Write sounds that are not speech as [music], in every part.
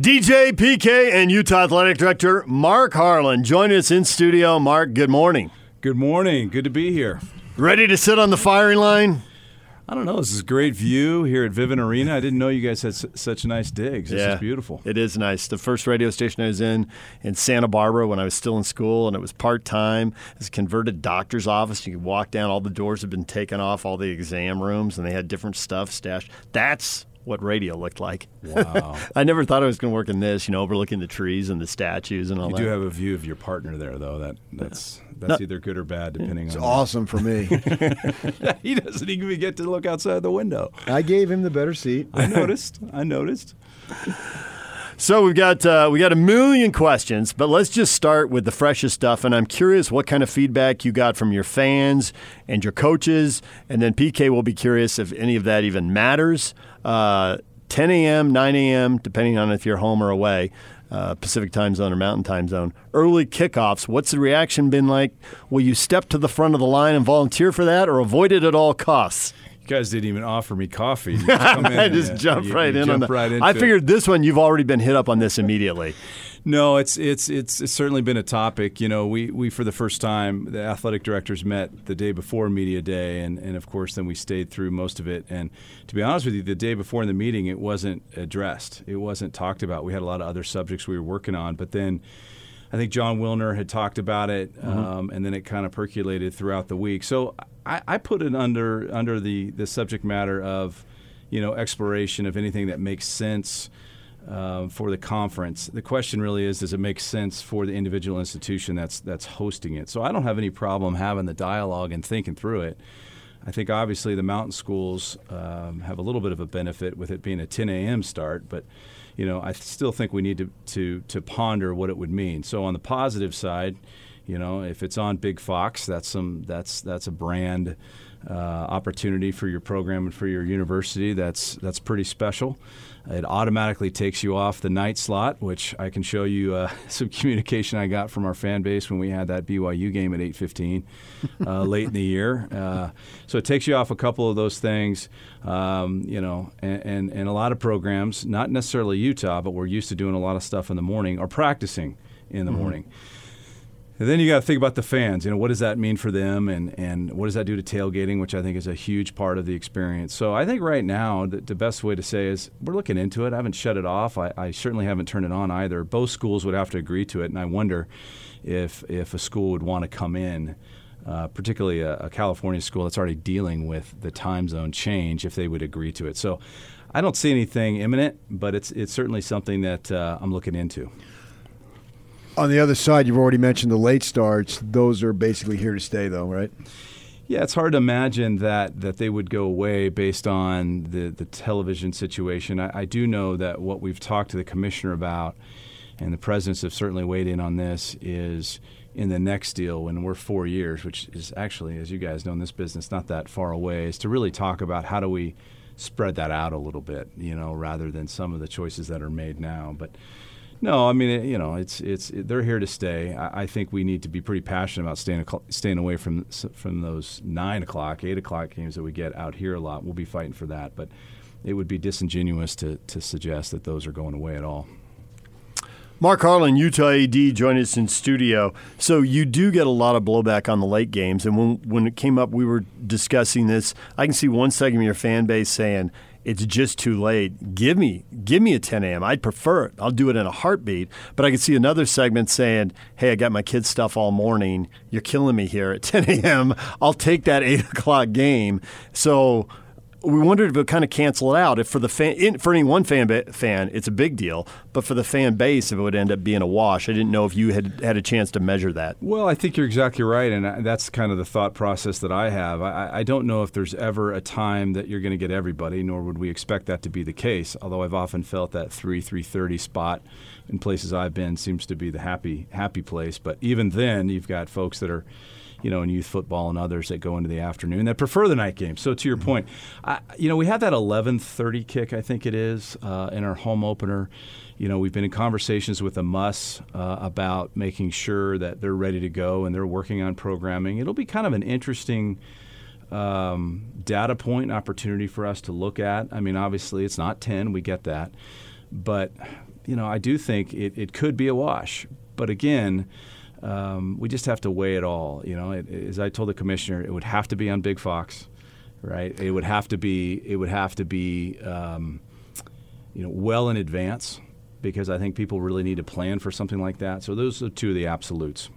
DJ PK and Utah Athletic Director Mark Harlan join us in studio. Mark, good morning. Good morning. Good to be here. Ready to sit on the firing line? I don't know. This is a great view here at Vivint Arena. I didn't know you guys had s- such nice digs. This yeah, is beautiful. It is nice. The first radio station I was in in Santa Barbara when I was still in school, and it was part time. It's a converted doctor's office. You could walk down. All the doors have been taken off, all the exam rooms, and they had different stuff stashed. That's what radio looked like. Wow. [laughs] I never thought I was going to work in this. You know, overlooking the trees and the statues and all You that. You do have a view of your partner there, though. That that's that's either good or bad, depending It's on. It's awesome for me. [laughs] he doesn't even get to look outside the window. I gave him the better seat. I noticed. I noticed. So we've got uh, we got a million questions, but let's just start with the freshest stuff. And I'm curious what kind of feedback you got from your fans and your coaches, and then PK will be curious if any of that even matters. Uh, 10 a.m., 9 a.m., depending on if you're home or away. Uh, Pacific time zone or Mountain time zone. Early kickoffs. What's the reaction been like? Will you step to the front of the line and volunteer for that, or avoid it at all costs? You guys didn't even offer me coffee. [laughs] You just come in I and, just uh, jumped you- right you in jump on that. right I into it. figured this one you've already been hit up on this immediately. No, it's it's it's it's certainly been a topic. You know, we, we for the first time the athletic directors met the day before media day, and, and of course then we stayed through most of it. And to be honest with you, the day before in the meeting it wasn't addressed. It wasn't talked about. We had a lot of other subjects we were working on, but then. I think Jon Wilner had talked about it, um, and then it kind of percolated throughout the week. So I, I put it under under the, the subject matter of, you know, exploration of anything that makes sense um, for the conference. The question really is, does it make sense for the individual institution that's that's hosting it? So I don't have any problem having the dialogue and thinking through it. I think obviously the mountain schools um, have a little bit of a benefit with it being a 10 a.m. start, but you know I still think we need to, to to ponder what it would mean. So on the positive side, you know if it's on Big Fox, that's some that's that's a brand uh, opportunity for your program and for your university. That's that's pretty special. It automatically takes you off the night slot, which I can show you uh, [laughs] some communication I got from our fan base when we had that BYU game at 8:15 uh, late in the year. Uh, so it takes you off a couple of those things, um, you know, and, and and a lot of programs, not necessarily Utah, but we're used to doing a lot of stuff in the morning or practicing in the morning. And then you got to think about the fans. You know, what does that mean for them, and, and what does that do to tailgating, which I think is a huge part of the experience. So I think right now the, the best way to say is we're looking into it. I haven't shut it off. I, I certainly haven't turned it on either. Both schools would have to agree to it, and I wonder if if a school would want to come in. Uh, particularly a, a California school that's already dealing with the time zone change, if they would agree to it. So, I don't see anything imminent, but it's it's certainly something that uh, I'm looking into. On the other side, you've already mentioned the late starts. Those are basically here to stay, though, right? Yeah, it's hard to imagine that that they would go away based on the the television situation. I, I do know that what we've talked to the commissioner about, and the presidents have certainly weighed in on this, is in the next deal when we're four years, which is actually, as you guys know in this business, not that far away, is to really talk about how do we spread that out a little bit, you know, rather than some of the choices that are made now. But no, I mean, it, you know, it's it's it, they're here to stay. I, I think we need to be pretty passionate about staying staying away from from those nine o'clock, eight o'clock games that we get out here a lot. We'll be fighting for that, but it would be disingenuous to to suggest that those are going away at all. Mark Harlan, Utah AD, joined us in studio. So you do get a lot of blowback on the late games, and when when it came up, we were discussing this. I can see one segment of your fan base saying it's just too late. Give me give me a 10 a.m. I'd prefer it. I'll do it in a heartbeat. But I can see another segment saying, "Hey, I got my kids' stuff all morning. You're killing me here at 10 a.m. I'll take that eight [laughs] o'clock game." So we wondered if it would kind of cancel it out. If for the fan, for any one fan ba- fan, it's a big deal, but for the fan base, if it would end up being a wash, I didn't know if you had had a chance to measure that. Well, I think you're exactly right, and I- that's kind of the thought process that I have. I, I don't know if there's ever a time that you're going to get everybody, nor would we expect that to be the case. Although I've often felt that three three thirty spot in places I've been seems to be the happy happy place. But even then, you've got folks that are you know, in youth football and others that go into the afternoon that prefer the night game. So to your point, I, you know, we have that 11:30 kick, I think it is, uh, in our home opener. You know, we've been in conversations with the MUSS uh, about making sure that they're ready to go and they're working on programming. It'll be kind of an interesting um, data point opportunity for us to look at. I mean, obviously, it's not 10, we get that. But you know, I do think it, it could be a wash. But again, um, we just have to weigh it all. You know, it, as I told the commissioner, it would have to be on Big Fox, right? It would have to be. It would have to be, um, you know, well in advance because I think people really need to plan for something like that. So those are two of the absolutes.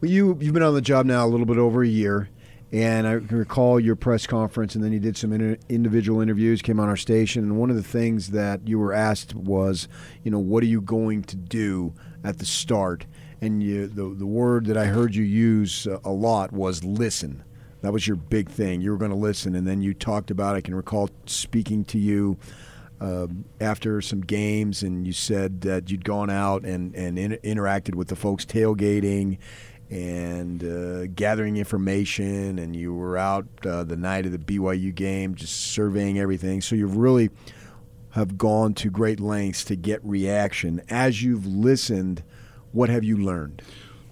Well, you you've been on the job now a little bit over a year, and I recall your press conference, and then you did some inter- individual interviews, came on our station, and one of the things that you were asked was, you know, what are you going to do at the start? And you, the the word that I heard you use a lot was listen. That was your big thing. You were going to listen, and then you talked about. I can recall speaking to you uh, after some games, and you said that you'd gone out and and in, interacted with the folks tailgating and uh, gathering information, and you were out uh, the night of the BYU game, just surveying everything. So you've really have gone to great lengths to get reaction. As you've listened, what have you learned?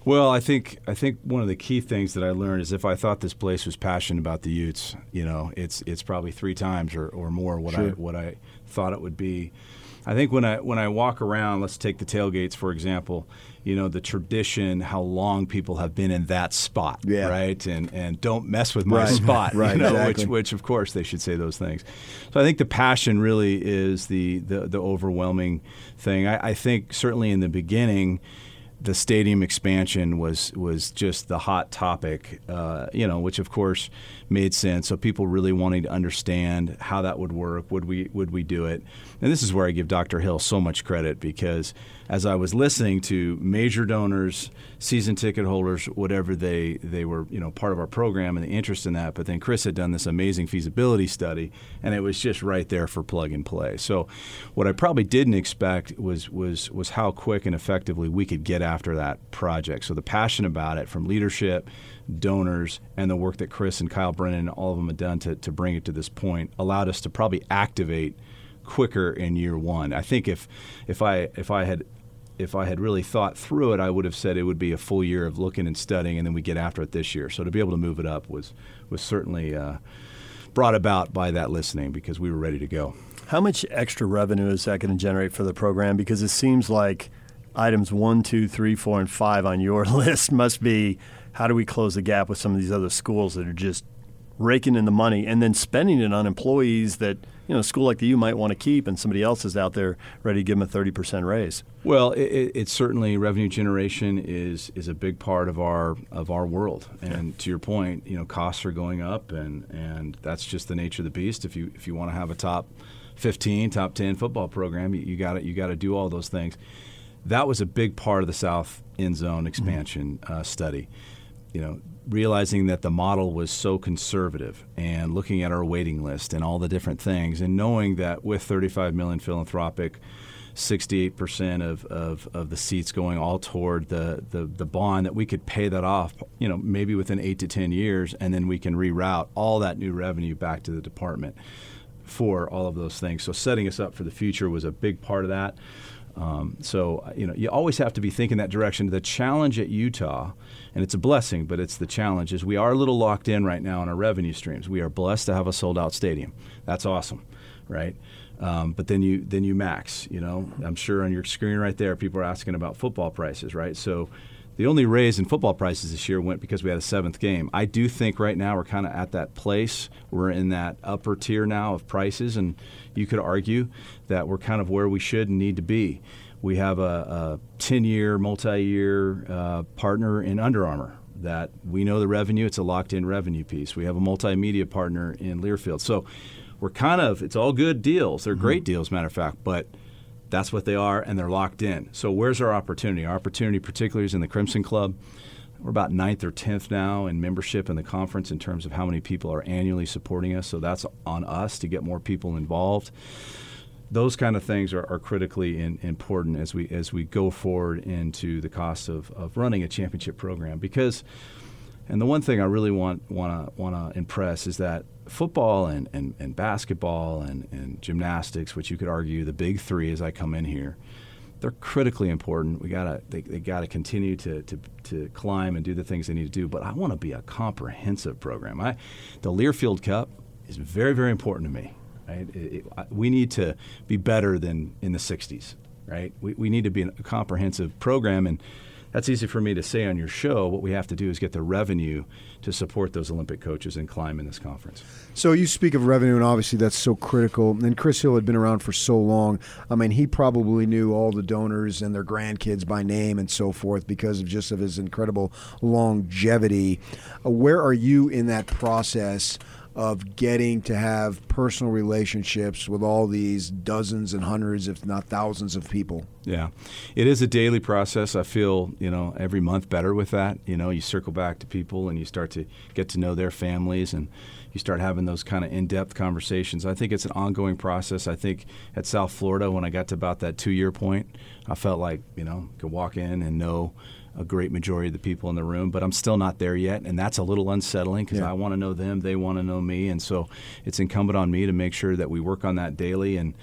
Well, I think I think one of the key things that I learned is if I thought this place was passionate about the Utes, you know, it's it's probably three times or, or more what sure. I what I thought it would be. I think when I when I walk around, let's take the tailgates for example. You know the tradition, how long people have been in that spot, yeah. right? And and don't mess with my right. [laughs] spot, right? You know, exactly. which which of course they should say those things. So I think the passion really is the the, the overwhelming thing. I, I think certainly in the beginning the stadium expansion was was just the hot topic, uh, you know, which of course made sense. So people really wanting to understand how that would work. Would we would we do it? And this is where I give Dr. Hill so much credit because as I was listening to major donors, season ticket holders, whatever they they were, you know, part of our program and the interest in that. But then Chris had done this amazing feasibility study, and it was just right there for plug and play. So what I probably didn't expect was was was how quick and effectively we could get after that project. So the passion about it from leadership donors and the work that Chris and Kyle Brennan and all of them have done to, to bring it to this point allowed us to probably activate quicker in year one. I think if if I if I had if I had really thought through it, I would have said it would be a full year of looking and studying, and then we get after it this year. So to be able to move it up was was certainly uh, brought about by that listening because we were ready to go. How much extra revenue is that going to generate for the program? Because it seems like items one, two, three, four, and five on your [laughs] list must be how do we close the gap with some of these other schools that are just raking in the money and then spending it on employees that you know a school like the U might want to keep, and somebody else is out there ready to give them a thirty percent raise. Well, it, it's certainly revenue generation is is a big part of our of our world, and yeah. to your point, you know costs are going up, and and that's just the nature of the beast. If you if you want to have a top fifteen, top ten football program, you got you got to do all those things. That was a big part of the South End Zone expansion mm-hmm. uh, study. You know, realizing that the model was so conservative and looking at our waiting list and all the different things and knowing that with 35 million philanthropic 68% of, of, of the seats going all toward the, the, the bond that we could pay that off you know maybe within 8 to 10 years and then we can reroute all that new revenue back to the department for all of those things. So setting us up for the future was a big part of that. Um, so you know you always have to be thinking that direction. The challenge at utah and it's a blessing, but it's the challenge is we are a little locked in right now on our revenue streams. We are blessed to have a sold out stadium. That's awesome, right? Um, but then you then you max. You know, I'm sure on your screen right there, people are asking about football prices, right? So the only raise in football prices this year went because we had a seventh game. I do think right now we're kind of at that place. We're in that upper tier now of prices, and you could argue that we're kind of where we should and need to be. We have a, a 10 year, multi year uh, partner in Under Armour that we know the revenue, it's a locked in revenue piece. We have a multimedia partner in Learfield. So we're kind of, it's all good deals. They're mm-hmm. great deals, matter of fact, but that's what they are and they're locked in. So where's our opportunity? Our opportunity, particularly, is in the Crimson Club. We're about ninth or tenth now in membership in the conference in terms of how many people are annually supporting us. So that's on us to get more people involved those kind of things are, are critically in, important as we as we go forward into the cost of, of running a championship program because and the one thing I really want want to impress is that football and, and, and basketball and, and gymnastics, which you could argue the big three as I come in here, they're critically important. We gotta they, they gotta continue to, to, to climb and do the things they need to do. But I want to be a comprehensive program. I the Learfield Cup is very very important to me. Right? It, it, we need to be better than in the 60s. right? We, we need to be a comprehensive program, and that's easy for me to say on your show. What we have to do is get the revenue to support those Olympic coaches and climb in this conference. So you speak of revenue, and obviously that's so critical. And Chris Hill had been around for so long. I mean, he probably knew all the donors and their grandkids by name and so forth because of just of his incredible longevity. Uh, where are you in that process? Of getting to have personal relationships with all these dozens and hundreds, if not thousands, of people. Yeah, it is a daily process. I feel you know every month better with that. You know, you circle back to people and you start to get to know their families and you start having those kind of in-depth conversations. I think it's an ongoing process. I think at South Florida, when I got to about that two-year point, I felt like you know could walk in and know a great majority of the people in the room, but I'm still not there yet, and that's a little unsettling because yeah. I want to know them, they want to know me, and so it's incumbent on me to make sure that we work on that daily, and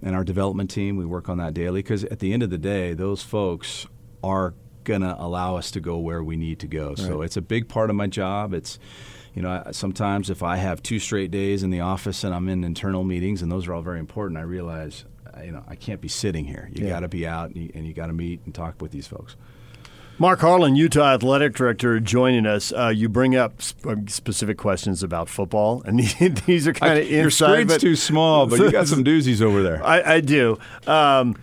and our development team we work on that daily because at the end of the day, those folks are going to allow us to go where we need to go. Right. So it's a big part of my job. It's you know, sometimes if I have two straight days in the office and I'm in internal meetings, and those are all very important, I realize, you know, I can't be sitting here. You yeah. got to be out and you, and you got to meet and talk with these folks. Mark Harlan, Utah Athletic Director, joining us. Uh, you bring up sp- uh, specific questions about football, and [laughs] these are kind of inside. Your screen's but, too small, but you got some [laughs] doozies over there. I, I do. Um,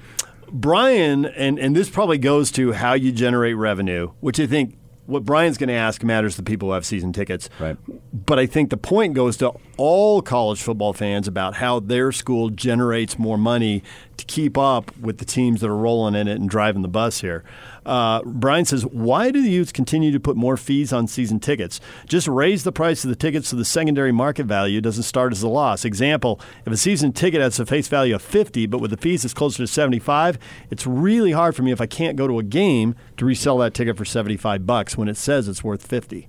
Brian, and, and this probably goes to how you generate revenue, which I think what Brian's going to ask matters to people who have season tickets. Right. But I think the point goes to all college football fans about how their school generates more money to keep up with the teams that are rolling in it and driving the bus here. Uh, Brian says, why do the Utes continue to put more fees on season tickets? Just raise the price of the tickets so the secondary market value doesn't start as a loss. Example, if a season ticket has a face value of 50, but with the fees it's closer to 75, it's really hard for me if I can't go to a game to resell that ticket for 75 bucks when it says it's worth 50.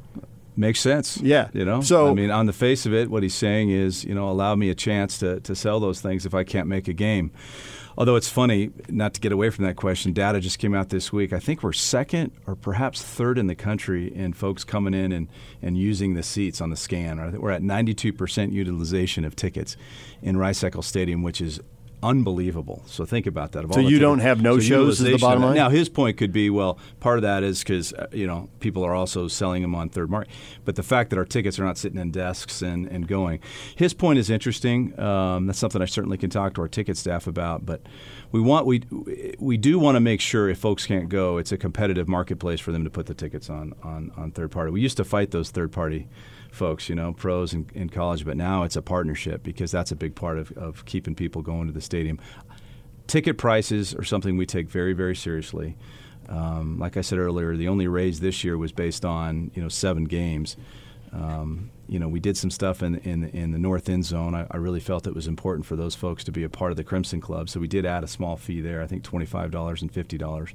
Makes sense. Yeah. You know? So I mean on the face of it, what he's saying is, you know, allow me a chance to, to sell those things if I can't make a game. Although it's funny, not to get away from that question, data just came out this week. I think we're second or perhaps third in the country in folks coming in and, and using the seats on the scan. We're at 92% utilization of tickets in Rice-Eccles Stadium, which is unbelievable. So think about that. Of so you don't have no so shows is the bottom line? Now his point could be, well, part of that is because uh, you know people are also selling them on third market, but the fact that our tickets are not sitting in desks and, and going. His point is interesting. Um, that's something I certainly can talk to our ticket staff about. But we want we we do want to make sure if folks can't go, it's a competitive marketplace for them to put the tickets on on, on third party. We used to fight those third party folks, you know, pros in, in college, but now it's a partnership because that's a big part of, of keeping people going to the stadium. Ticket prices are something we take very, very seriously. Um, like I said earlier, the only raise this year was based on you know seven games. Um, you know, we did some stuff in in, in the north end zone. I, I, really felt it was important for those folks to be a part of the Crimson Club, so we did add a small fee there. I think twenty five dollars and fifty dollars.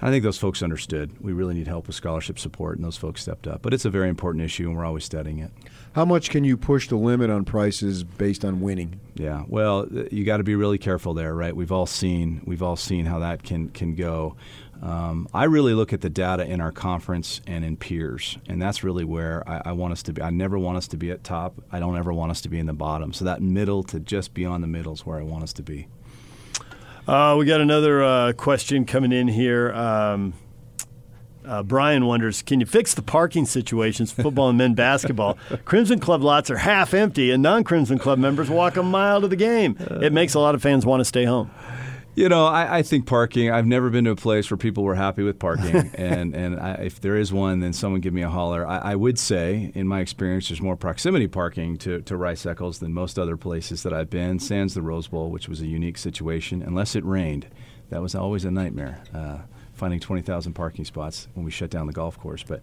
I think those folks understood. We really need help with scholarship support, and those folks stepped up. But it's a very important issue, and we're always studying it. How much can you push the limit on prices based on winning? Yeah, well, you got to be really careful there, right? We've all seen we've all seen how that can can go. Um, I really look at the data in our conference and in peers, and that's really where I, I, want us to be. I never want us to be at top. I don't ever want us to be in the bottom. So that middle to just beyond the middle is where I want us to be. Uh, we got another uh, question coming in here. Um, uh, Brian wonders, can you fix the parking situations, football and men [laughs] basketball? Crimson Club lots are half empty, and non-Crimson Club members walk a mile to the game. It makes a lot of fans want to stay home. You know, I, I, think parking. I've never been to a place where people were happy with parking, [laughs] and and I, if there is one, then someone give me a holler. I, I, would say, in my experience, there's more proximity parking to to Rice Eccles than most other places that I've been. Sans the Rose Bowl, which was a unique situation, unless it rained, that was always a nightmare. Uh, finding 20,000 parking spots when we shut down the golf course, but.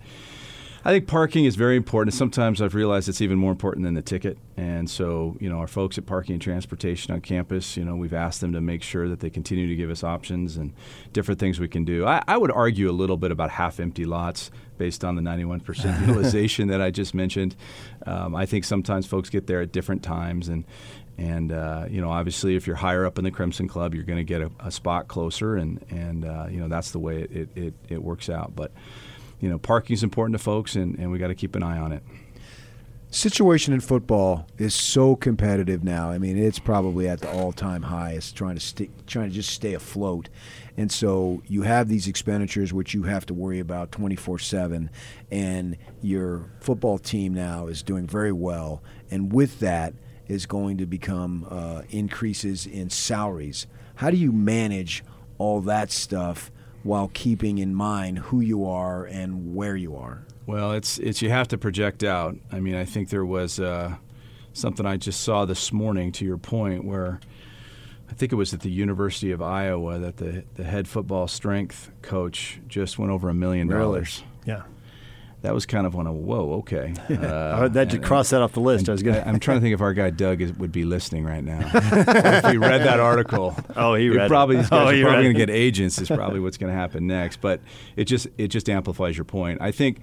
I think parking is very important. Sometimes I've realized it's even more important than the ticket. And so, you know, our folks at Parking and Transportation on campus, you know, we've asked them to make sure that they continue to give us options and different things we can do. I, I would argue a little bit about half empty lots based on the 91% [laughs] utilization that I just mentioned. Um, I think sometimes folks get there at different times and and uh, you know, obviously, if you're higher up in the Crimson Club, you're going to get a, a, spot closer, and and uh, you know that's the way it, it, it works out. But you know, parking is important to folks, and, and we got to keep an eye on it. situation in football is so competitive now. I mean, it's probably at the all-time highest, trying to stay, trying to just stay afloat. And so you have these expenditures which you have to worry about 24/7 and your football team now is doing very well and with that is going to become uh, increases in salaries. How do you manage all that stuff while keeping in mind who you are and where you are? Well, it's it's you have to project out. I mean, I think there was uh, something I just saw this morning. To your point, where I think it was at the University of Iowa that the the head football strength coach just went over a million dollars. Yeah. That was kind of one of whoa, okay. [laughs] Uh, that to cross that off the list. I was gonna. I'm trying to think if our guy Doug is, would be listening right now. [laughs] if he read that article, oh, he read. Probably, oh, are he probably going to get agents. Is probably what's going to happen next. But it just it just amplifies your point. I think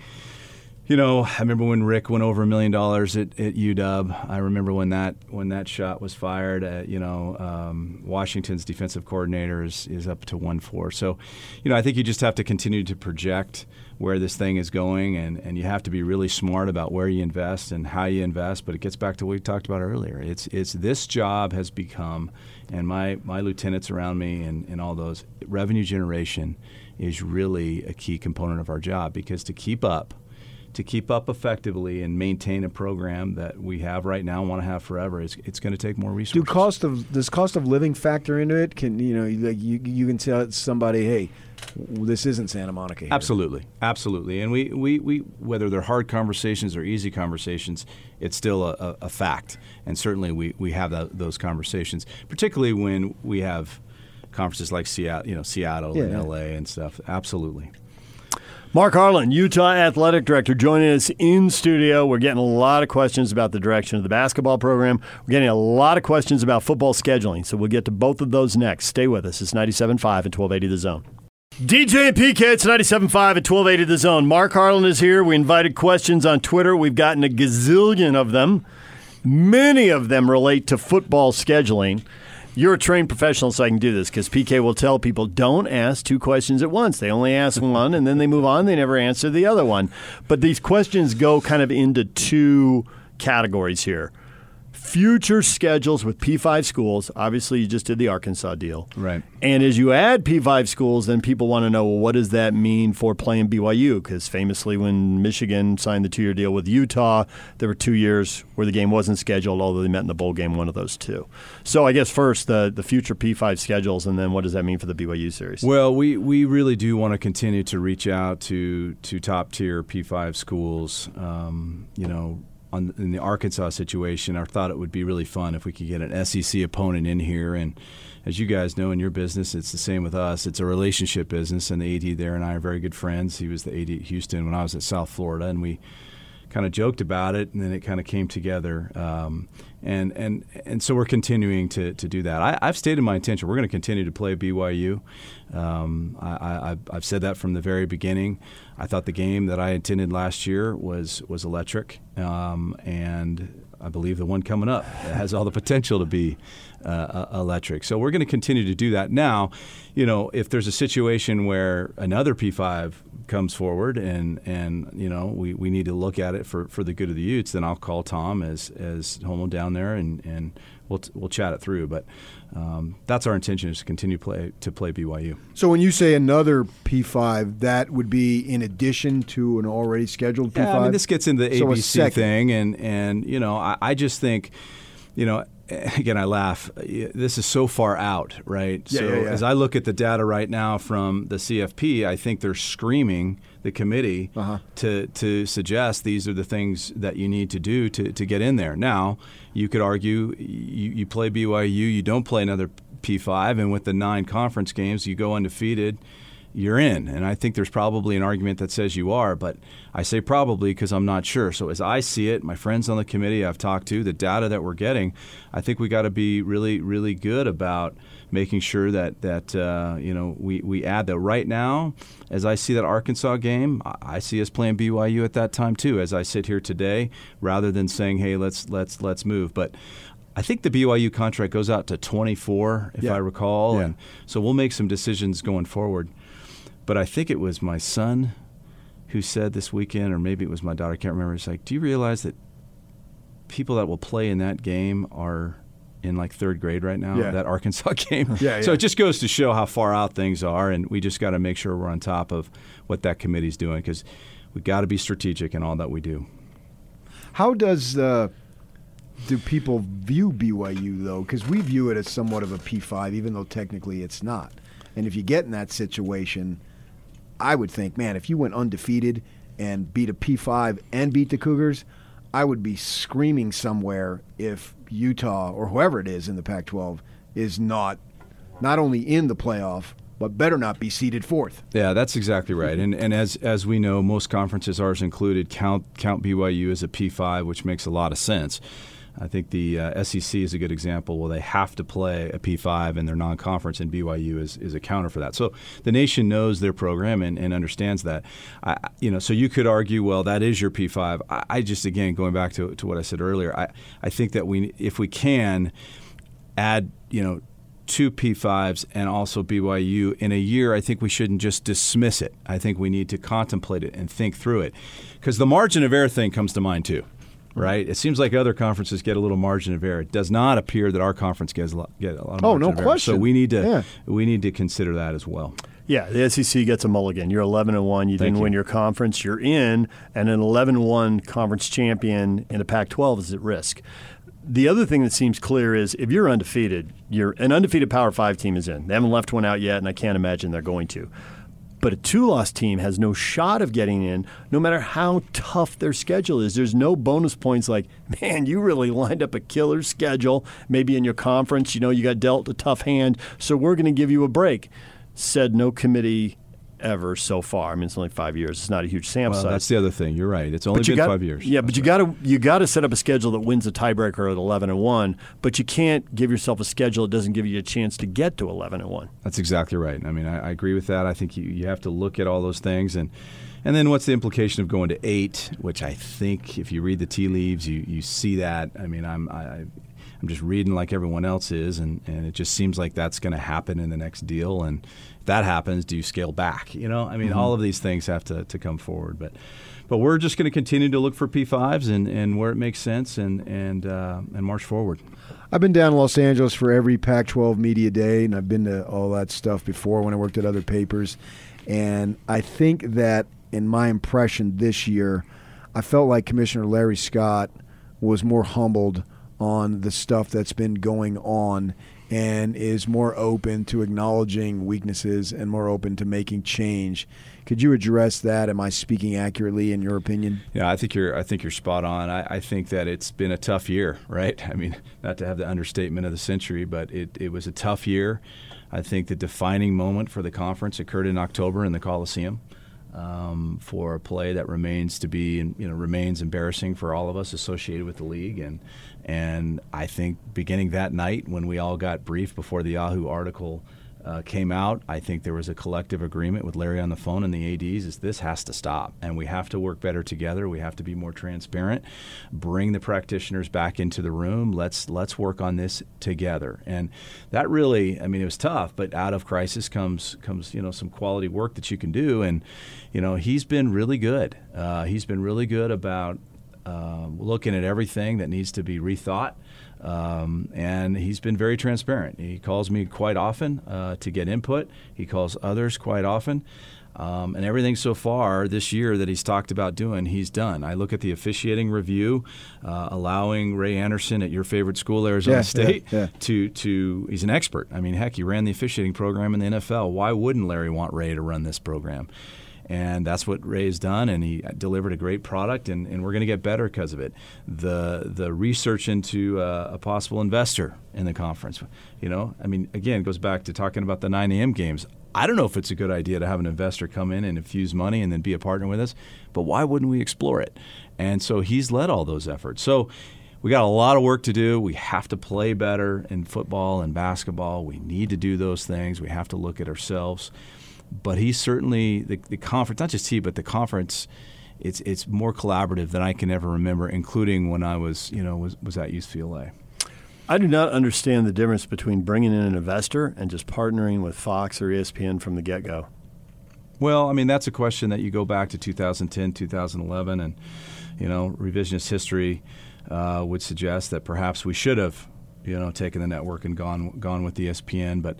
you know, I remember when Rick went over a million dollars at, at UW. I remember when that when that shot was fired. At, you know, um, Washington's defensive coordinator is, is up to one four. So, you know, I think you just have to continue to project where this thing is going, and, and you have to be really smart about where you invest and how you invest. But it gets back to what we talked about earlier. It's it's this job has become, and my my lieutenants around me and, and all those revenue generation is really a key component of our job because to keep up to keep up effectively and maintain a program that we have right now and want to have forever, it's, it's going to take more resources. Do cost of does cost of living factor into it? Can you know like you you can tell somebody, hey, this isn't Santa Monica. Here. Absolutely, absolutely, and we, we, we whether they're hard conversations or easy conversations, it's still a, a, a fact, and certainly we we have that, those conversations, particularly when we have conferences like Seattle, you know, Seattle Yeah. and LA and stuff. Absolutely. Mark Harlan, Utah Athletic Director, joining us in studio. We're getting a lot of questions about the direction of the basketball program. We're getting a lot of questions about football scheduling, so we'll get to both of those next. Stay with us. It's 97.5 and 1280 The Zone. DJ and PK, it's 97.5 and 1280 The Zone. Mark Harlan is here. We invited questions on Twitter. We've gotten a gazillion of them. Many of them relate to football scheduling. You're a trained professional, so I can do this because PK will tell people don't ask two questions at once. They only ask one and then they move on. They never answer the other one. But these questions go kind of into two categories here future schedules with P5 schools. Obviously, you just did the Arkansas deal. Right. And as you add P5 schools, then people want to know, well, what does that mean for playing BYU? Because famously, when Michigan signed the two year deal with Utah, there were two years where the game wasn't scheduled, although they met in the bowl game, one of those two. So I guess first, the, the future P5 schedules, and then what does that mean for the BYU series? Well, we, we really do want to continue to reach out to, to top tier P5 schools. Um, you know, on, in the Arkansas situation, I thought it would be really fun if we could get an SEC opponent in here. And as you guys know in your business, it's the same with us. It's a relationship business, and the AD there and I are very good friends. He was the AD at Houston when I was at South Florida, and we kind of joked about it, and then it kind of came together. Um, and and and so we're continuing to, to do that. I, I've stated my intention. We're going to continue to play BYU. Um, I, I, I've said that from the very beginning. I thought the game that I attended last year was was electric, um, and I believe the one coming up has all the potential to be uh, electric. So we're going to continue to do that. Now, you know, if there's a situation where another P5 comes forward and and you know we, we need to look at it for, for the good of the Utes, then I'll call Tom as as Holmoe down there and, and we'll we'll chat it through. But um, that's our intention is to continue play to play BYU. So when you say another P5, that would be in addition to an already scheduled P5. Yeah, I mean this gets into the So ABC thing, and and you know I, I just think, you know. [laughs] Again, I laugh. This is so far out, right? Yeah, so yeah, yeah. as I look at the data right now from the CFP, I think they're screaming the committee Uh-huh. to to suggest these are the things that you need to do to, to get in there. Now, you could argue you, you play BYU, you don't play another P5, and with the nine conference games, you go undefeated you're in. And I think there's probably an argument that says you are, but I say probably because I'm not sure. So as I see it, my friends on the committee I've talked to, the data that we're getting, I think we got to be really, really good about making sure that that uh, you know we, we add that. Right now, as I see that Arkansas game, I- I see us playing BYU at that time too. As I sit here today, rather than saying, "Hey, let's let's let's move," but. I think the BYU contract goes out to 24, if Yeah. I recall, Yeah. and so we'll make some decisions going forward. But I think it was my son who said this weekend, or maybe it was my daughter, I can't remember. It's like, do you realize that people that will play in that game are in like third grade right now. Yeah. That Arkansas [laughs] game. Yeah, So yeah. it just goes to show how far out things are, and we just got to make sure we're on top of what that committee's doing because we got to be strategic in all that we do. How does uh, do people view BYU though? Because we view it as somewhat of a P5, even though technically it's not. And if you get in that situation, I would think, man, if you went undefeated and beat a P5 and beat the Cougars, I would be screaming somewhere if Utah or whoever it is in the Pac-12 is not not only in the playoff but better not be seeded fourth. Yeah, that's exactly right. And and as as we know, most conferences, ours included, count count BYU as a P5, which makes a lot of sense. I think the uh, SEC is a good example. Well, they have to play a P5 in their non-conference, and BYU is, is a counter for that. So the nation knows their program and, and understands that. I, you know, so you could argue, well, that is your P5. I, I just, again, going back to, to what I said earlier, I, I think that we, if we can, add, you know, two P5s and also BYU in a year, I think we shouldn't just dismiss it. I think we need to contemplate it and think through it. Because the margin of error thing comes to mind too, right? It seems like other conferences get a little margin of error. It does not appear that our conference gets a lot, get a lot of Oh, margin no of error. question. So we need to Yeah. we need to consider that as well. Yeah, the SEC gets a mulligan. You're 11 and one. You Thank didn't you. win your conference. You're in, and an 11 one conference champion in the Pac-12 is at risk. The other thing that seems clear is if you're undefeated, you're an undefeated Power Five team is in. They haven't left one out yet, and I can't imagine they're going to. But a two-loss team has no shot of getting in, no matter how tough their schedule is. There's no bonus points like, [laughs] man, you really lined up a killer schedule. Maybe in your conference, you know, you got dealt a tough hand, so we're going to give you a break. Said no committee ever so far. I mean, it's only five years. It's not a huge sample Well, size. that's the other thing. You're right. It's only been got, five years. Yeah, but That's you right. got to you got to set up a schedule that wins a tiebreaker at eleven and one. But you can't give yourself a schedule that doesn't give you a chance to get to eleven and one. That's exactly right. I mean, I, I agree with that. I think you, you have to look at all those things, and and then what's the implication of going to eight? Which I think, if you read the tea leaves, you, you see that. I mean, I'm I, I'm just reading like everyone else is, and, and it just seems like that's going to happen in the next deal. And if that happens, do you scale back? You know, I mean, all of these things have to, to come forward, but. But we're just going to continue to look for P5s and, and where it makes sense and and uh, and march forward. I've been down in Los Angeles for every Pac 12 media day, and I've been to all that stuff before when I worked at other papers. And I think that in my impression this year, I felt like Commissioner Larry Scott was more humbled on the stuff that's been going on and is more open to acknowledging weaknesses and more open to making change. Could you address that? Am I speaking accurately in your opinion? Yeah, I think you're. I think you're spot on. I, I think that it's been a tough year, right? [laughs] I mean, not to have the understatement of the century, but it, it was a tough year. I think the defining moment for the conference occurred in October in the Coliseum um, for a play that remains to be, you know, remains embarrassing for all of us associated with the league. And and I think beginning that night when we all got briefed before the Yahoo article uh, came out, I think there was a collective agreement with Larry on the phone and the ads is this has to stop, and we have to work better together. We have to be more transparent. Bring the practitioners back into the room. Let's let's work on this together. And that really, I mean, it was tough, but out of crisis comes comes you know some quality work that you can do. And you know he's been really good. Uh, he's been really good about um, looking at everything that needs to be rethought. Um, and he's been very transparent. He calls me quite often uh, to get input. He calls others quite often. Um, and everything so far this year that he's talked about doing, he's done. I look at the officiating review, uh, allowing Ray Anderson at your favorite school, Arizona Yeah, State, yeah, yeah. to to he's an expert. I mean, heck, he ran the officiating program in the NFL. Why wouldn't Larry want Ray to run this program? And that's what Ray's done, and he delivered a great product, and, and we're going to get better because of it. The the research into uh, a possible investor in the conference, you know, I mean, again, it goes back to talking about the 9 a.m. games. I don't know if it's a good idea to have an investor come in and infuse money and then be a partner with us, but why wouldn't we explore it? And so he's led all those efforts. So we got a lot of work to do. We have to play better in football and basketball. We need to do those things. We have to look at ourselves. But he's certainly the, the conference, not just he, but the conference. It's it's more collaborative than I can ever remember, including when I was you know was was at UCLA. I do not understand the difference between bringing in an investor and just partnering with Fox or ESPN from the get go. Well, I mean, that's a question that you go back to 2010, 2011, and you know, revisionist history uh, would suggest that perhaps we should have, you know, taken the network and gone gone with ESPN. But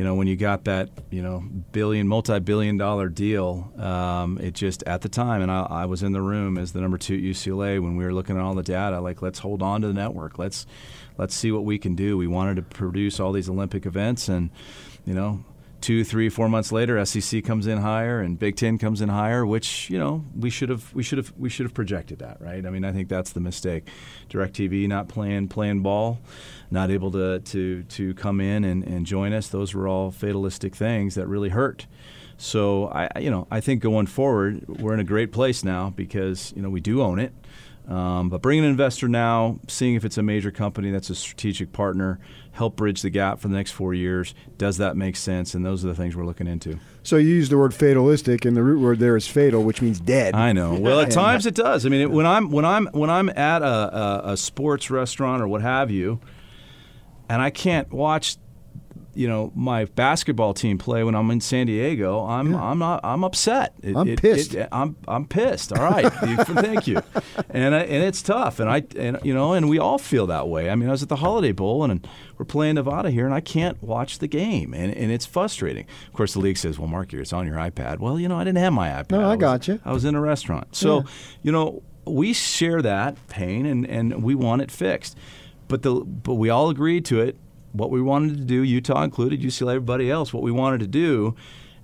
you know, when you got that, you know, billion, multi-billion dollar deal, um, it just at the time, and I, I, was in the room as the number two at UCLA when we were looking at all the data. Like, let's hold on to the network. Let's let's see what we can do. We wanted to produce all these Olympic events, and you know, two, three, four months later, SEC comes in higher and Big Ten comes in higher, which you know we should have we should have we should have projected that, right? I mean, I think that's the mistake. Directv not playing playing ball, not able to to to come in and, and join us. Those were all fatalistic things that really hurt. So I you know I think going forward we're in a great place now because you know we do own it. Um, but bringing an investor now, seeing if it's a major company that's a strategic partner, help bridge the gap for the next four years. Does that make sense? And those are the things we're looking into. So you use the word fatalistic, and the root word there is fatal, which means dead. I know. Well, at [laughs] times it does. I mean, it, when I'm when I'm when I'm at a, a, a sports restaurant or what have you, and I can't watch you know my basketball team play when I'm in San Diego, I'm yeah. I'm not I'm upset. It, I'm it, pissed. It, I'm I'm pissed. All right, [laughs] thank you. And uh, and it's tough, and I and you know, and we all feel that way. I mean, I was at the Holiday Bowl, and we're playing Nevada here, and I can't watch the game, and, and it's frustrating. Of course, the league says, "Well, Mark, it's on your iPad." Well, you know, I didn't have my iPad. No, I, I got you. I was in a restaurant, so yeah. you know, we share that pain, and and we want it fixed. But the but we all agreed to it what we wanted to do, Utah included, UCLA, everybody else, what we wanted to do,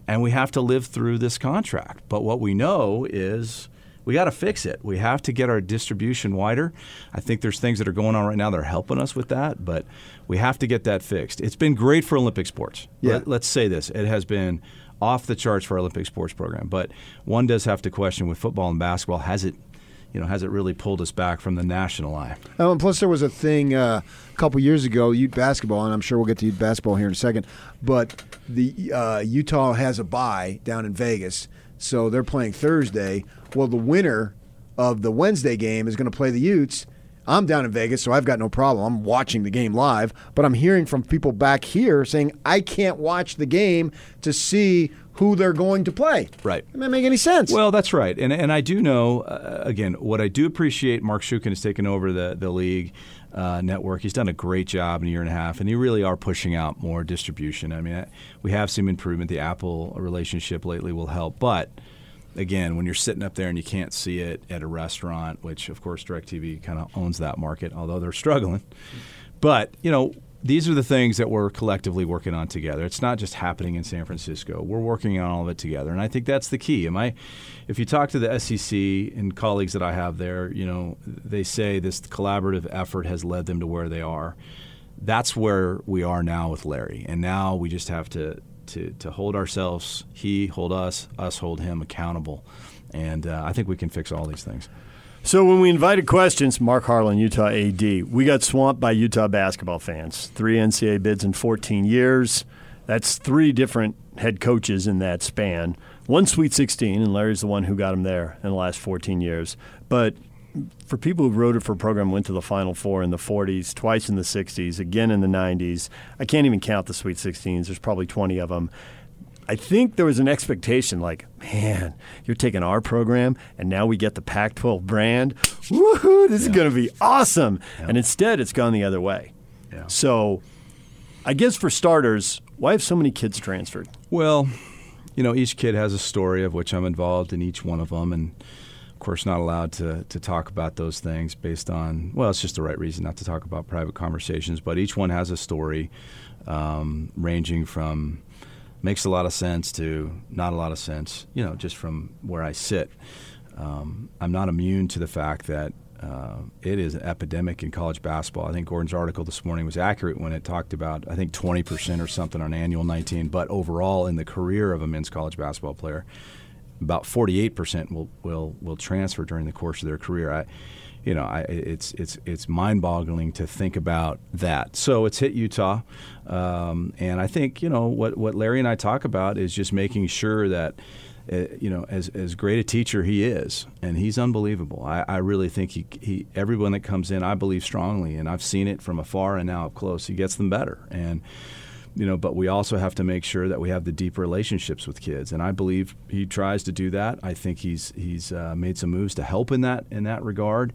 and we have to live through this contract. But what we know is we got to fix it. We have to get our distribution wider. I think there's things that are going on right now that are helping us with that, but we have to get that fixed. It's been great for Olympic sports. Yeah. Let, us say this. It has been off the charts for our Olympic sports program, but one does have to question with football and basketball, has it you know, has it really pulled us back from the national eye? Oh, and plus there was a thing uh, a couple years ago, Ute basketball, and I'm sure we'll get to Ute basketball here in a second. But the uh, Utah has a bye down in Vegas, so they're playing Thursday. Well, the winner of the Wednesday game is going to play the Utes. I'm down in Vegas, so I've got no problem. I'm watching the game live, but I'm hearing from people back here saying I can't watch the game to see who they're going to play. Right. It doesn't make any sense. Well, that's right. And, and I do know, uh, again, what I do appreciate, Mark Shuken has taken over the, the league uh, network. He's done a great job in a year and a half, and they really are pushing out more distribution. I mean, we have seen improvement. The Apple relationship lately will help. But again, when you're sitting up there and you can't see it at a restaurant, which, of course, DirecTV kind of owns that market, although they're struggling. But, you know, these are the things that we're collectively working on together. It's not just happening in San Francisco. We're working on all of it together, and I think that's the key. Am I? If you talk to the SEC and colleagues that I have there, you know, they say this collaborative effort has led them to where they are. That's where we are now with Larry, and now we just have to to to hold ourselves, he hold us, us hold him accountable, and uh, I think we can fix all these things. So when we invited questions, Mark Harlan, Utah AD, we got swamped by Utah basketball fans. Three NCAA bids in 14 years. That's three different head coaches in that span. One Sweet 16, and Larry's the one who got him there in the last 14 years. But for people who wrote it for a program, went to the Final Four in the 40s, twice in the 60s, again in the 90s. I can't even count the Sweet 16s. There's probably 20 of them. I think there was an expectation like, man, you're taking our program and now we get the Pac 12 brand. Woohoo, this yeah. is going to be awesome. Yeah. And instead, it's gone the other way. Yeah. So, I guess for starters, why have so many kids transferred? Well, you know, each kid has a story of which I'm involved in each one of them. And of course, not allowed to, to talk about those things based on, well, it's just the right reason not to talk about private conversations. But each one has a story um, ranging from makes a lot of sense to not a lot of sense, you know, just from where I sit. Um, I'm not immune to the fact that uh, it is an epidemic in college basketball. I think Gordon's article this morning was accurate when it talked about, I think, 20% or something on annual 19, but overall in the career of a men's college basketball player, about 48% will, will, will transfer during the course of their career. I, you know, I, it's it's it's mind-boggling to think about that. So it's hit Utah, um, and I think you know what what Larry and I talk about is just making sure that. Uh, you know, as, as great a teacher he is, and he's unbelievable. I, I really think he, he everyone that comes in, I believe strongly, and I've seen it from afar and now up close. He gets them better, and you know, but we also have to make sure that we have the deep relationships with kids, and I believe he tries to do that. I think he's he's uh, made some moves to help in that in that regard,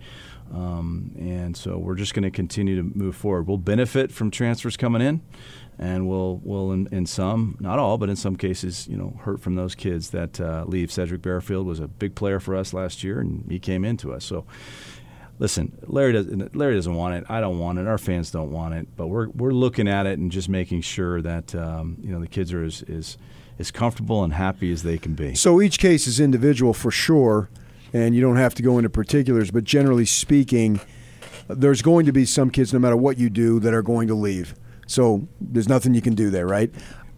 um, and so we're just going to continue to move forward. We'll benefit from transfers coming in, and we'll we'll in, in some, not all, but in some cases, you know, hurt from those kids that uh, leave. Sedrick Barefield was a big player for us last year, and he came into us, so listen, Larry doesn't Larry doesn't want it. I don't want it. Our fans don't want it. But we're we're looking at it and just making sure that um, you know the kids are as, as as comfortable and happy as they can be. So each case is individual for sure, and you don't have to go into particulars. But generally speaking, there's going to be some kids, no matter what you do, that are going to leave. So there's nothing you can do there, right?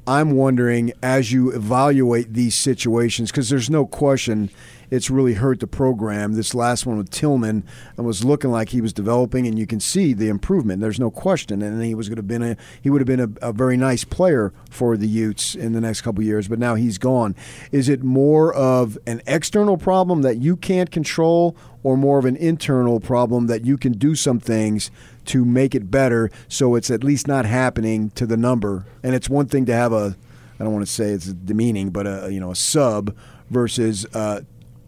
I'm wondering as you evaluate these situations, because there's no question it's really hurt the program. This last one with Tillman was looking like he was developing, and you can see the improvement. There's no question, and he was going to been a he would have been a, a, very nice player for the Utes in the next couple years. But now he's gone. Is it more of an external problem that you can't control, or more of an internal problem that you can do some things to make it better, so it's at least not happening to the number? And it's one thing to have a I don't want to say it's demeaning, but a you know a sub versus uh,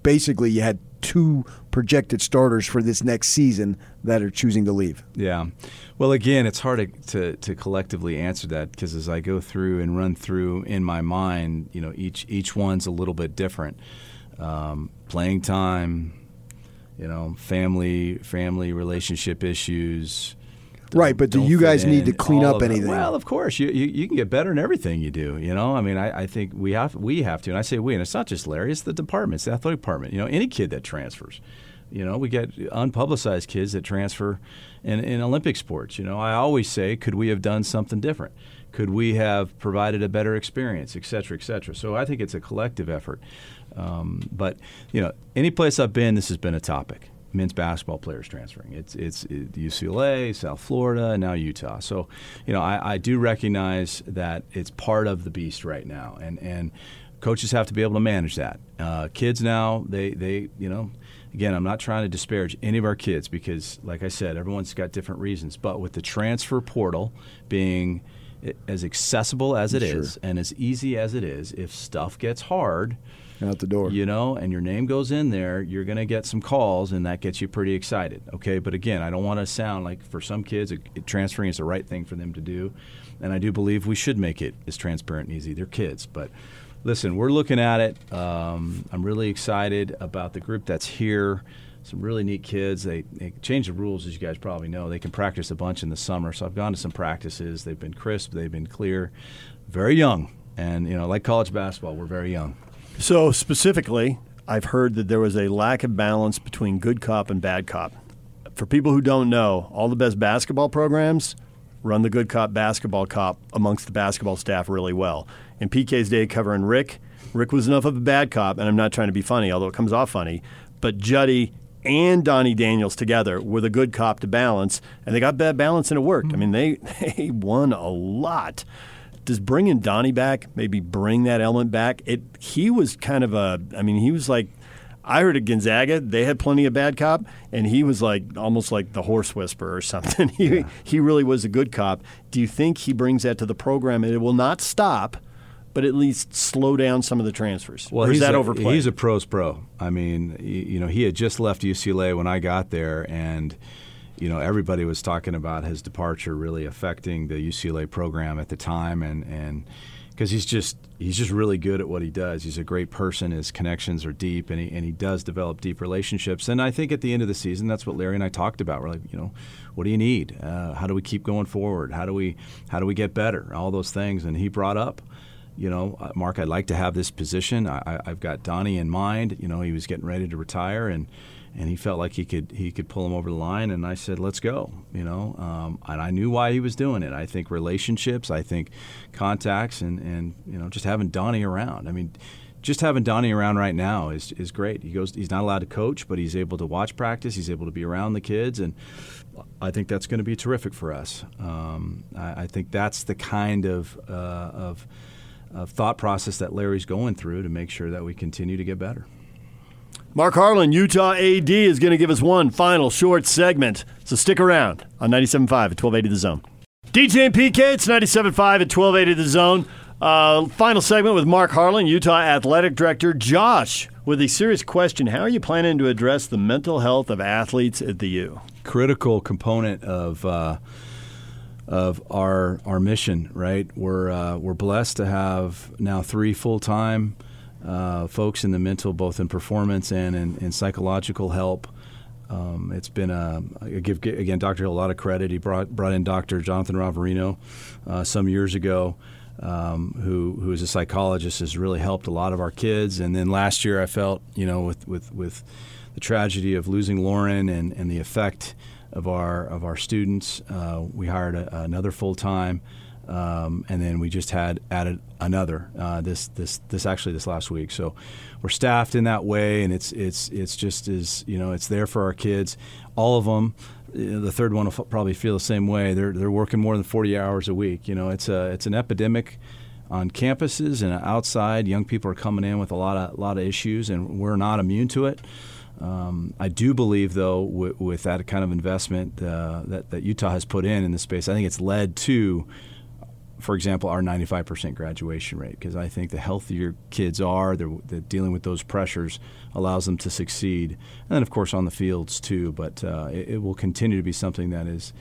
basically you had two projected starters for this next season that are choosing to leave. Yeah. Well, again, it's hard to, to, to collectively answer that because as I go through and run through in my mind, you know, each each one's a little bit different. Um, playing time, you know, family family relationship issues, right, but do you guys need to clean up anything? Well, of course, you, you, you can get better in everything you do. You know, I mean, I, I think we have we have to, and I say we, and it's not just Larry, it's the department, it's the athletic department. You know, any kid that transfers. You know, we get unpublicized kids that transfer in, in Olympic sports. You know, I always say, could we have done something different? Could we have provided a better experience, et cetera, et cetera? So I think it's a collective effort. Um, but, you know, any place I've been, this has been a topic men's basketball players transferring. It's it's it, UCLA, South Florida, and now Utah. So, you know, I, I do recognize that it's part of the beast right now, and and coaches have to be able to manage that. Uh, kids now, they they you know. Again, I'm not trying to disparage any of our kids because, like I said, everyone's got different reasons. But with the transfer portal being as accessible as it sure. is and as easy as it is, if stuff gets hard, out the door. You know, and your name goes in there, you're going to get some calls, and that gets you pretty excited. Okay, but again, I don't want to sound like for some kids, it, it, transferring is the right thing for them to do, and I do believe we should make it as transparent and easy. They're kids, but listen, we're looking at it. Um, I'm really excited about the group that's here. Some really neat kids. They, they change the rules, as you guys probably know. They can practice a bunch in the summer. So I've gone to some practices. They've been crisp. They've been clear. Very young, and you know, like college basketball, we're very young. So, specifically, I've heard that there was a lack of balance between good cop and bad cop. For people who don't know, all the best basketball programs run the good cop, basketball cop amongst the basketball staff really well. In PK's day covering Rick, Rick was enough of a bad cop, and I'm not trying to be funny, although it comes off funny, but Juddy and Donnie Daniels together were the good cop to balance, and they got bad balance and it worked. I mean, they, [laughs] they won a lot does bringing Donnie back maybe bring that element back? It he was kind of a I mean he was like I heard at Gonzaga they had plenty of bad cop, and he was like almost like the horse whisperer or [laughs] something. he yeah. he really was a good cop. Do you think he brings that to the program and it will not stop? But at least slow down some of the transfers. Well, he's that a, overplayed? He's a pros pro. I mean, you know, he had just left UCLA when I got there, and you know, everybody was talking about his departure really affecting the UCLA program at the time, and and because he's just he's just really good at what he does. He's a great person. His connections are deep, and he and he does develop deep relationships. And I think at the end of the season, that's what Larry and I talked about. We're like, you know, what do you need? Uh, how do we keep going forward? How do we how do we get better? All those things. And he brought up you know, uh, Mark, I'd like to have this position. I, have got Donnie in mind. You know, he was getting ready to retire, and and he felt like he could he could pull him over the line. And I said, "Let's go." You know, um, and I knew why he was doing it. I think relationships, I think contacts, and and you know, just having Donnie around. I mean. Just having Donnie around right now is, is great. He goes. He's not allowed to coach, but he's able to watch practice. He's able to be around the kids, and I think that's going to be terrific for us. Um, I, I, think that's the kind of uh, of, of thought process that Larry's going through to make sure that we continue to get better. Mark Harlan, Utah AD, is going to give us one final short segment. So stick around on 97.5 at 1280 The Zone. DJ and PK, it's 97.5 at 1280 The Zone. Uh, final segment with Mark Harlan, Utah Athletic Director. Josh, with a serious question How are you planning to address the mental health of athletes at the U? Critical component of. Uh, of our our mission, right? We're uh, we're blessed to have now three full time uh, folks in the mental, both in performance and in, in psychological help. Um, it's been a I give again Dr. Hill a lot of credit. He brought brought in Dr. Jonathan Ravarino uh, some years ago, um, who who is a psychologist, has really helped a lot of our kids. And then last year, I felt you know with with with the tragedy of losing Lauren and, and the effect of our of our students, uh, we hired a, another full time. Um, and then we just had added another uh, this this this actually this last week. So we're staffed in that way, and it's it's it's just as you know it's there for our kids, all of them. Know, the third one will f- probably feel the same way. They're they're working more than 40 hours a week. You know, it's a it's an epidemic on campuses and outside. Young people are coming in with a lot of lot of issues, and we're not immune to it. Um, I do believe, though, w- with that kind of investment uh, that, that Utah has put in in this space, I think it's led to for example, our 95% graduation rate, because I think the healthier kids are, they're, they're, dealing with those pressures allows them to succeed. And then, of course, on the fields too. But uh, it, it, will continue to be something that is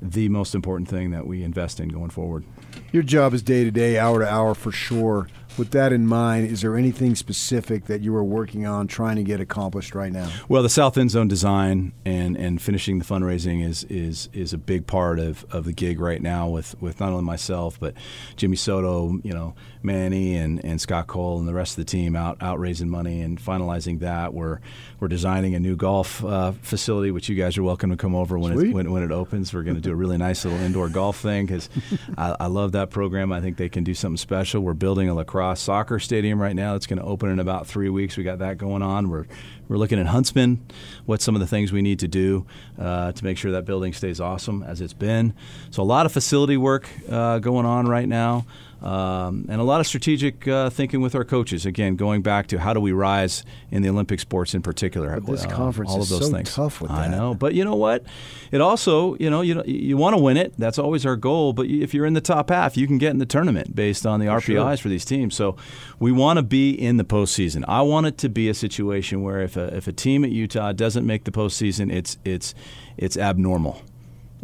the most important thing that we invest in going forward. Your job is day to day, hour to hour for sure with that in mind, is there anything specific that you are working on trying to get accomplished right now? Well, the South End Zone design and, and finishing the fundraising is is is a big part of, of the gig right now with, with not only myself but Jimmy Soto, you know, Manny and, and Scott Cole and the rest of the team out out raising money and finalizing that. We're we're designing a new golf uh, facility, which you guys are welcome to come over when it when, when it opens. We're going to do a really nice little indoor golf thing because [laughs] I, I love that program. I think they can do something special. We're building a lacrosse lacrosse soccer stadium right now. It's going to open in about three weeks. We got that going on. We're we're looking at Huntsman. what some of the things we need to do uh, to make sure that building stays awesome as it's been? So a lot of facility work uh, going on right now. Um, and a lot of strategic uh, thinking with our coaches. Again, going back to how do we rise in the Olympic sports in particular. But this uh, conference all of those so things. tough with that. I know, but you know what? It also, you know, you you want to win it. That's always our goal. But if you're in the top half, you can get in the tournament based on the for RPIs sure. for these teams. So we want to be in the postseason. I want it to be a situation where if a if a team at Utah doesn't make the postseason, it's it's it's abnormal.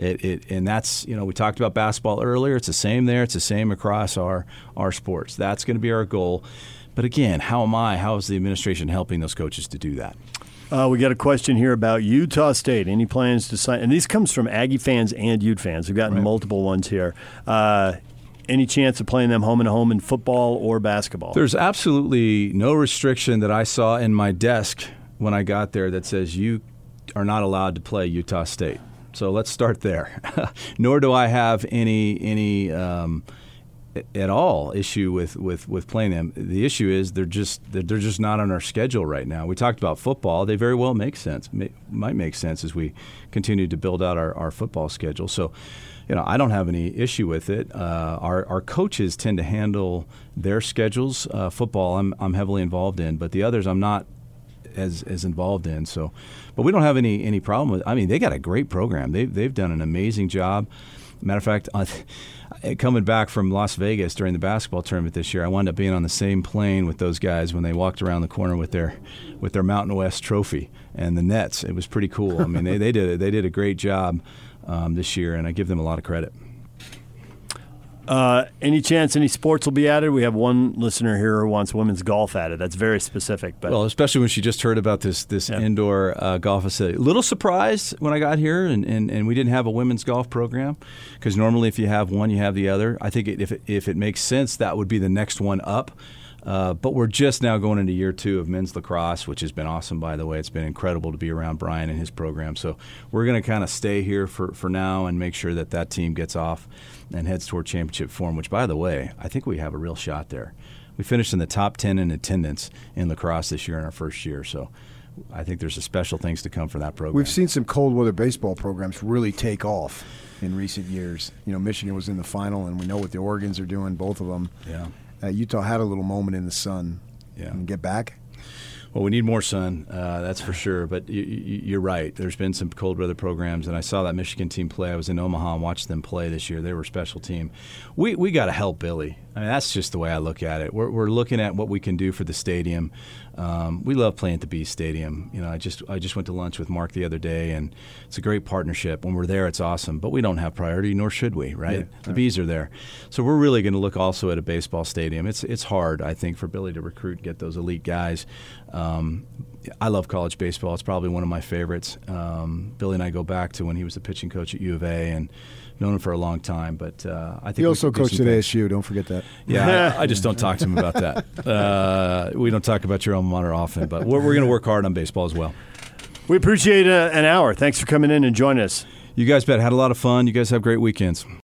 It, it, and that's you know we talked about basketball earlier. It's the same there. It's the same across our our sports. That's going to be our goal. But again, how am I? How is the administration helping those coaches to do that? Uh, we got a question here about Utah State. Any plans to sign? And these comes from Aggie fans and Ute fans. We've gotten right. multiple ones here. Uh, any chance of playing them home and home in football or basketball? There's absolutely no restriction that I saw in my desk when I got there that says you are not allowed to play Utah State. So let's start there. [laughs] Nor do I have any any um, at all issue with, with, with playing them. The issue is they're just they're just not on our schedule right now. We talked about football; they very well make sense. May, might make sense as we continue to build out our, our football schedule. So, you know, I don't have any issue with it. Uh, our our coaches tend to handle their schedules. Uh, football, I'm I'm heavily involved in, but the others, I'm not as as involved in. So, but we don't have any any problem with. I mean, they got a great program. They they've done an amazing job. Matter of fact, uh, coming back from Las Vegas during the basketball tournament this year, I wound up being on the same plane with those guys when they walked around the corner with their with their Mountain West trophy and the nets. It was pretty cool. I mean, they, they did they did a great job um, this year, and I give them a lot of credit. Uh, any chance any sports will be added? We have one listener here who wants women's golf added. That's very specific. But well, especially when she just heard about this this yeah. indoor uh, golf facility. A little surprised when I got here, and, and, and we didn't have a women's golf program because normally if you have one, you have the other. I think it, if it, if it makes sense, that would be the next one up. Uh, but we're just now going into year two of men's lacrosse, which has been awesome, by the way. It's been incredible to be around Brian and his program. So we're going to kind of stay here for, for now and make sure that that team gets off and heads toward championship form, which, by the way, I think we have a real shot there. We finished in the top 10 in attendance in lacrosse this year in our first year. So I think there's a special things to come for that program. We've seen some cold weather baseball programs really take off in recent years. You know, Michigan was in the final, and we know what the Oregons are doing, both of them. Yeah. Uh, Utah had a little moment in the sun. Yeah. And get back? Well, we need more sun, uh, that's for sure. But you, are right. There's been some cold weather programs, and I saw that Michigan team play. I was in Omaha and watched them play this year. They were a special team. We we got to help Billy. I mean, that's just the way I look at it. We're, we're looking at what we can do for the stadium. Um, we love playing at the Bees Stadium. You know, I just I just went to lunch with Mark the other day, and it's a great partnership. When we're there, it's awesome. But we don't have priority, nor should we, right? Yeah, the right. Bees are there, so we're really going to look also at a baseball stadium. It's it's hard, I think, for Billy to recruit, and get those elite guys. Um, I love college baseball. It's probably one of my favorites. Um, Billy and I go back to when he was the pitching coach at U of A, and known him for a long time. But uh, I think he also coached at ASU. Don't forget that. Yeah, I, [laughs] I, just don't talk to him about that. Uh, we don't talk about your alma mater often, but we're, we're going to work hard on baseball as well. We appreciate uh, an hour. Thanks for coming in and joining us. You guys bet had a lot of fun. You guys have great weekends.